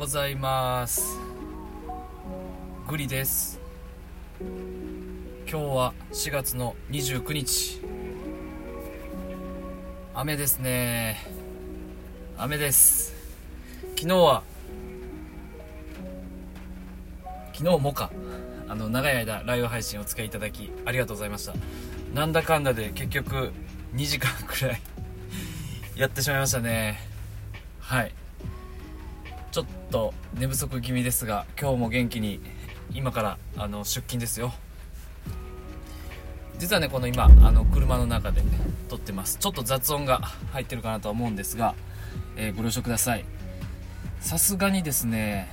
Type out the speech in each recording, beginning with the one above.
ございます。グリです。今日は4月の29日。雨ですね。雨です。昨日は昨日もか。あの長い間ライブ配信お付き合いいただきありがとうございました。なんだかんだで結局2時間くらい やってしまいましたね。はい。と寝不足気味ですが今日も元気に今からあの出勤ですよ。実はねこの今あの車の中でね撮ってます。ちょっと雑音が入ってるかなとは思うんですが、えー、ご了承ください。さすがにですね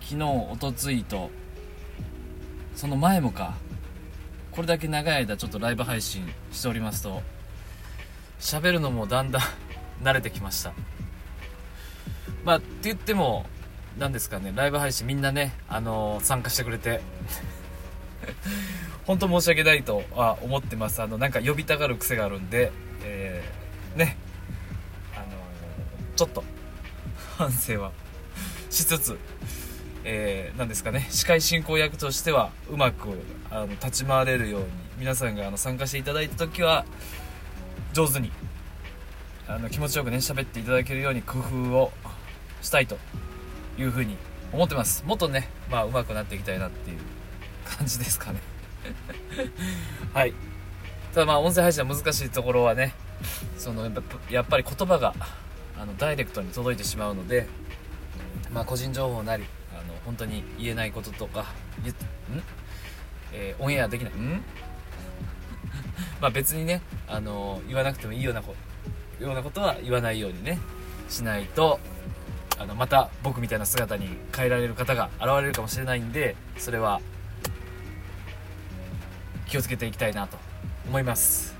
昨日おとついとその前もかこれだけ長い間ちょっとライブ配信しておりますと喋るのもだんだん慣れてきました。まあって言っても何ですかねライブ配信みんなねあのー、参加してくれて。本当申し訳ないとは思ってます。あのなんか呼びたがる癖があるんで、えー、ね。あのー、ちょっと 反省はしつつえー、なんですかね司会進行役としてはうまくあの立ち回れるように皆さんがあの参加していただいた時は上手にあの気持ちよくね喋っていただけるように工夫をしたいというふうに思ってます。もっとねまあ上手くなっていきたいなっていう感じですかね。はい。ただまあ音声配信は難しいところはねそのやっぱり言葉があのダイレクトに届いてしまうのでまあ個人情報なりあの本当に言えないこととかん、えー、オンエアできない。ん？まあ別にねあの言わなくてもいいようなようなことは言わないようにねしないとあのまた僕みたいな姿に変えられる方が現れるかもしれないんでそれは気をつけていきたいなと思います。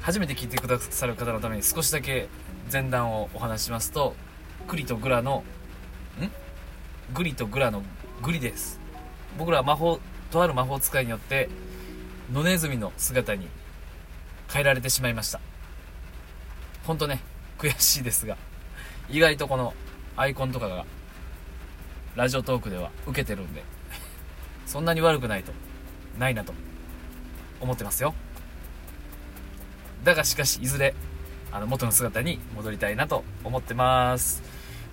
初めて聞いてくださる方のために少しだけ前段をお話ししますとクリとグラのん？グリとグラのグリです。僕らは魔法とある魔法使いによって野ネズミの姿に変えられてしまいました。ほんとね悔しいですが。意外とこのアイコンとかがラジオトークでは受けてるんで そんなに悪くないとないなと思ってますよ。だがしかしいずれあの元の姿に戻りたいなと思ってます。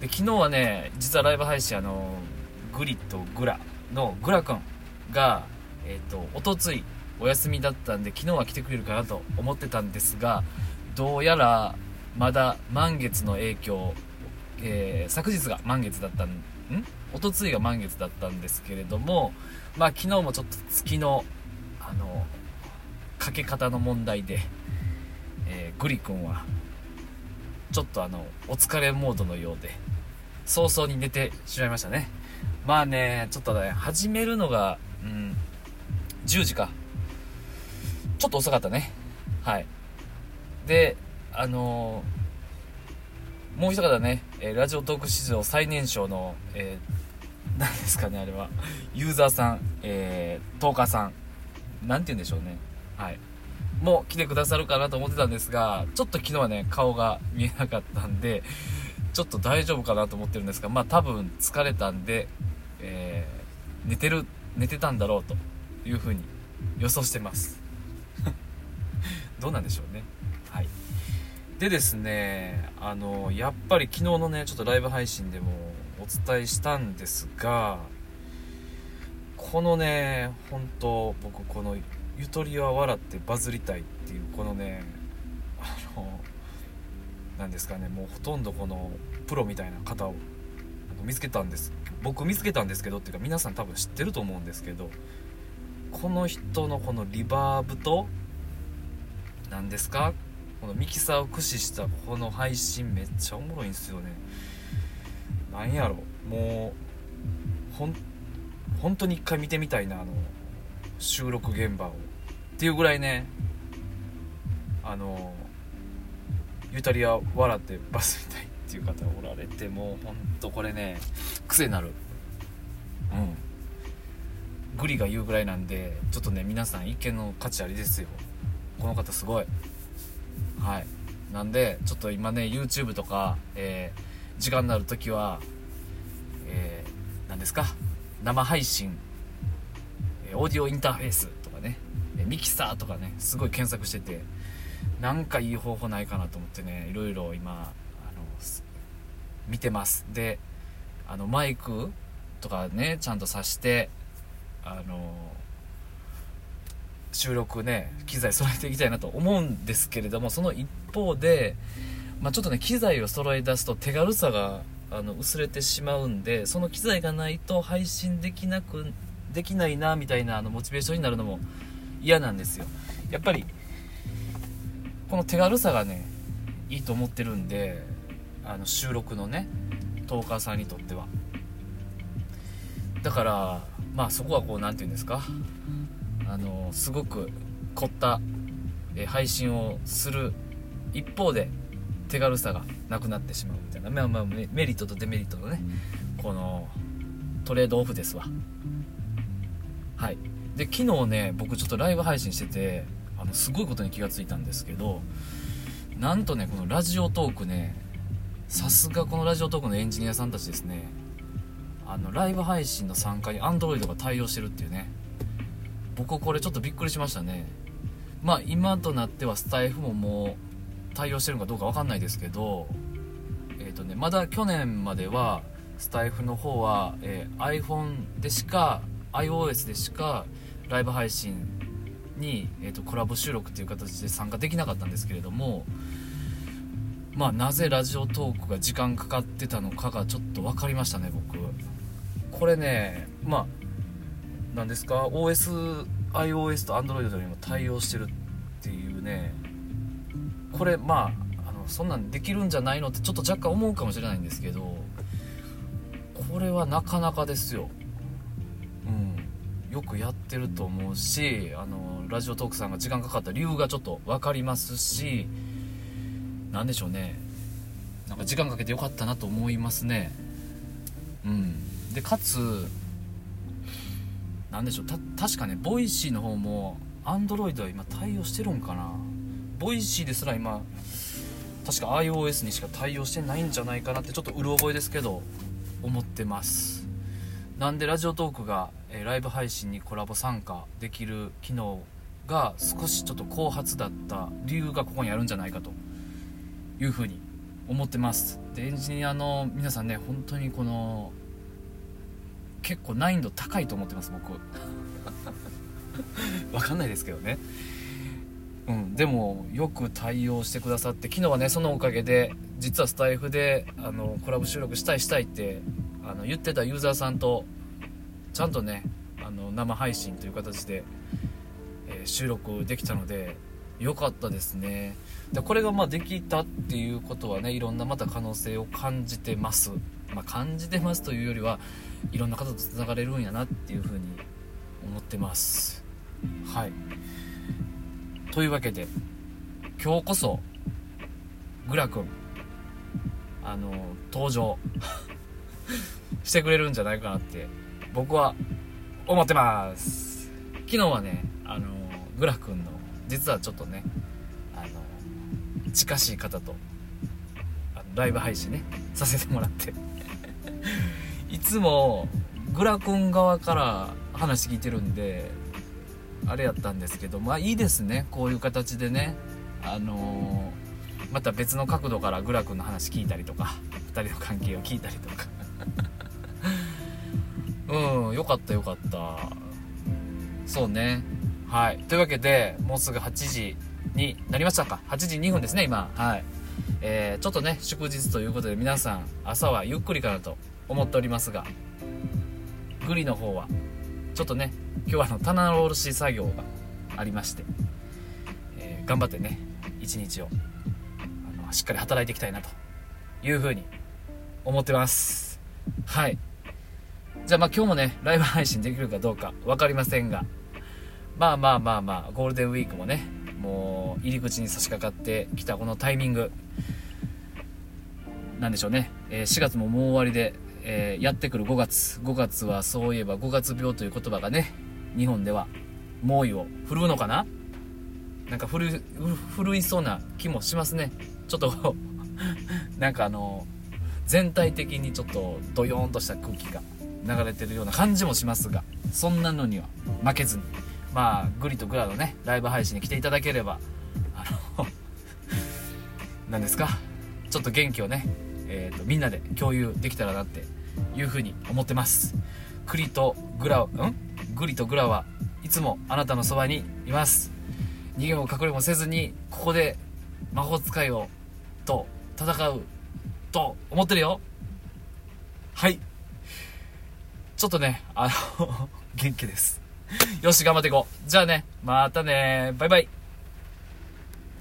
で昨日はね実はライブ配信あのグリとグラのグラくんがえっ、ー、とおとついお休みだったんで昨日は来てくれるかなと思ってたんですがどうやらまだ満月の影響、えー、昨日が満月だったん、ん？おとついが満月だったんですけれども、まあ昨日もちょっと月の、あの、かけ方の問題で、えー、グリ君は、ちょっとあの、お疲れモードのようで、早々に寝てしまいましたね。まあね、ちょっとね、始めるのが、うん、10時か。ちょっと遅かったね。はい。で、あのー、もう一方ね、えラジオトーク史上最年少の、えー、何ですかね、あれは、ユーザーさん、えー、トーカーさん、なんて言うんでしょうね。はい。もう来てくださるかなと思ってたんですが、ちょっと昨日はね、顔が見えなかったんで、ちょっと大丈夫かなと思ってるんですが、まあ多分疲れたんで、えー、寝てる、寝てたんだろうというふうに予想してます。どうなんでしょうね。でですね、あの、やっぱり昨日のね、ちょっとライブ配信でもお伝えしたんですが、このね、本当僕このゆとりは笑ってバズりたいっていうこのね、あの、なんですかね、もうほとんどこのプロみたいな方を見つけたんです。僕見つけたんですけどっていうか皆さん多分知ってると思うんですけど、この人のこのリバーブと、何ですかこのミキサーを駆使したこの配信めっちゃおもろいんすよね。なんやろ。もうほん本当に一回見てみたいなあの収録現場を。っていうぐらいねあのゆたりは笑ってバスみたいっていう方おられてもうほんとこれね癖になる。うん。グリが言うぐらいなんでちょっとね皆さん一見の価値ありですよ。この方すごい。はい。なんでちょっと今ね YouTube とか、えー、時間のある時は、えー、何ですか生配信オーディオインターフェースとかねミキサーとかねすごい検索しててなんかいい方法ないかなと思ってねいろいろ今あの見てます。であのマイクとかねちゃんとさしてあの収録ね機材揃えていきたいなと思うんですけれどもその一方で、まあ、ちょっとね機材を揃え出すと手軽さがあの薄れてしまうんでその機材がないと配信できなくできないなみたいなあのモチベーションになるのも嫌なんですよ。やっぱりこの手軽さがねいいと思ってるんであの収録のねトーカーさんにとっては。だからまあそこはこう何て言うんですか？あのすごく凝った、え配信をする一方で手軽さがなくなってしまうみたいな、まあ、まあメリットとデメリットのねこのトレードオフですわ。はい。で昨日ね僕ちょっとライブ配信しててあのすごいことに気がついたんですけどなんとねこのラジオトークねさすがこのラジオトークのエンジニアさんたちですね。あのライブ配信の参加に Android が対応してるっていうね。僕これちょっとびっくりしましたね。まあ今となってはスタイフももう対応してるのかどうか分かんないですけどえっ、ー、とねまだ去年まではスタイフの方は、えー、iPhone でしか iOS でしかライブ配信に、えーと、コラボ収録っていう形で参加できなかったんですけれどもまあなぜラジオトークが時間かかってたのかがちょっと分かりましたね僕。これねまあ何ですか？OS iOS と Android にも対応してるっていうね。これまああのそんなんできるんじゃないのってちょっと若干思うかもしれないんですけどこれはなかなかですよ。うん。よくやってると思うしあのラジオトークさんが時間かかった理由がちょっと分かりますし何でしょうね。なんか時間かけてよかったなと思いますね。うん。でかつ何でしょう確かね Voicy の方も Android は今対応してるんかな。 Voicy ですら今確か iOS にしか対応してないんじゃないかなってちょっとうる覚えですけど思ってます。なんで Radiotalk が、えー、ライブ配信にコラボ参加できる機能が少しちょっと後発だった理由がここにあるんじゃないかと。いうふうに思ってます。でエンジニアの皆さんね本当にこの結構難易度高いと思ってます僕。わかんないですけどね。うんでもよく対応してくださって昨日はねそのおかげで実はスタイフであのコラボ収録したいしたいってあの言ってたユーザーさんとちゃんとねあの生配信という形で、えー、収録できたので良かったですね。でこれがまあできたっていうことはねいろんなまた可能性を感じてます。まあ、感じてますというよりはいろんな方とつながれるんやなっていうふうに思ってます。はい。というわけで今日こそグラ君あの登場。してくれるんじゃないかなって僕は思ってます。昨日はねあのグラ君の実はちょっとねあの近しい方とライブ配信ねさせてもらって。いつもグラ君側から話聞いてるんであれやったんですけどまあいいですね。こういう形でね。あのー、また別の角度からグラ君の話聞いたりとか2人の関係を聞いたりとか。うんよかったよかった。そうね。はい。というわけでもうすぐ8時になりましたか。8時2分ですね今。はい。えー、ちょっとね祝日ということで皆さん朝はゆっくりかなと思っておりますがグリの方はちょっとね今日はあの棚卸し作業がありまして、えー、頑張ってね一日をあのしっかり働いていきたいなというふうに思ってます。はい。じゃあまあ今日もねライブ配信できるかどうか分かりませんがまあまあまあまあゴールデンウィークもねもう入り口に差し掛かってきたこのタイミングなんでしょうね、えー、4月ももう終わりで、えー、やってくる5月。5月はそういえば5月病という言葉がね日本では猛威を振るうのかな？なんか振るいそうな気もしますね。ちょっと なんかあの全体的にちょっとドヨーンとした空気が流れてるような感じもしますがそんなのには負けずにまあグリとグラのねライブ配信に来ていただければあの 何ですか？ちょっと元気をね、えーと、みんなで共有できたらなっていうふうに思ってます。クリとグラうん？グリとグラはいつもあなたのそばにいます。逃げも隠れもせずにここで魔法使いをと戦うと思ってるよ。はい。ちょっとねあの 元気です。よし頑張っていこう。じゃあねまたね。バイバイ。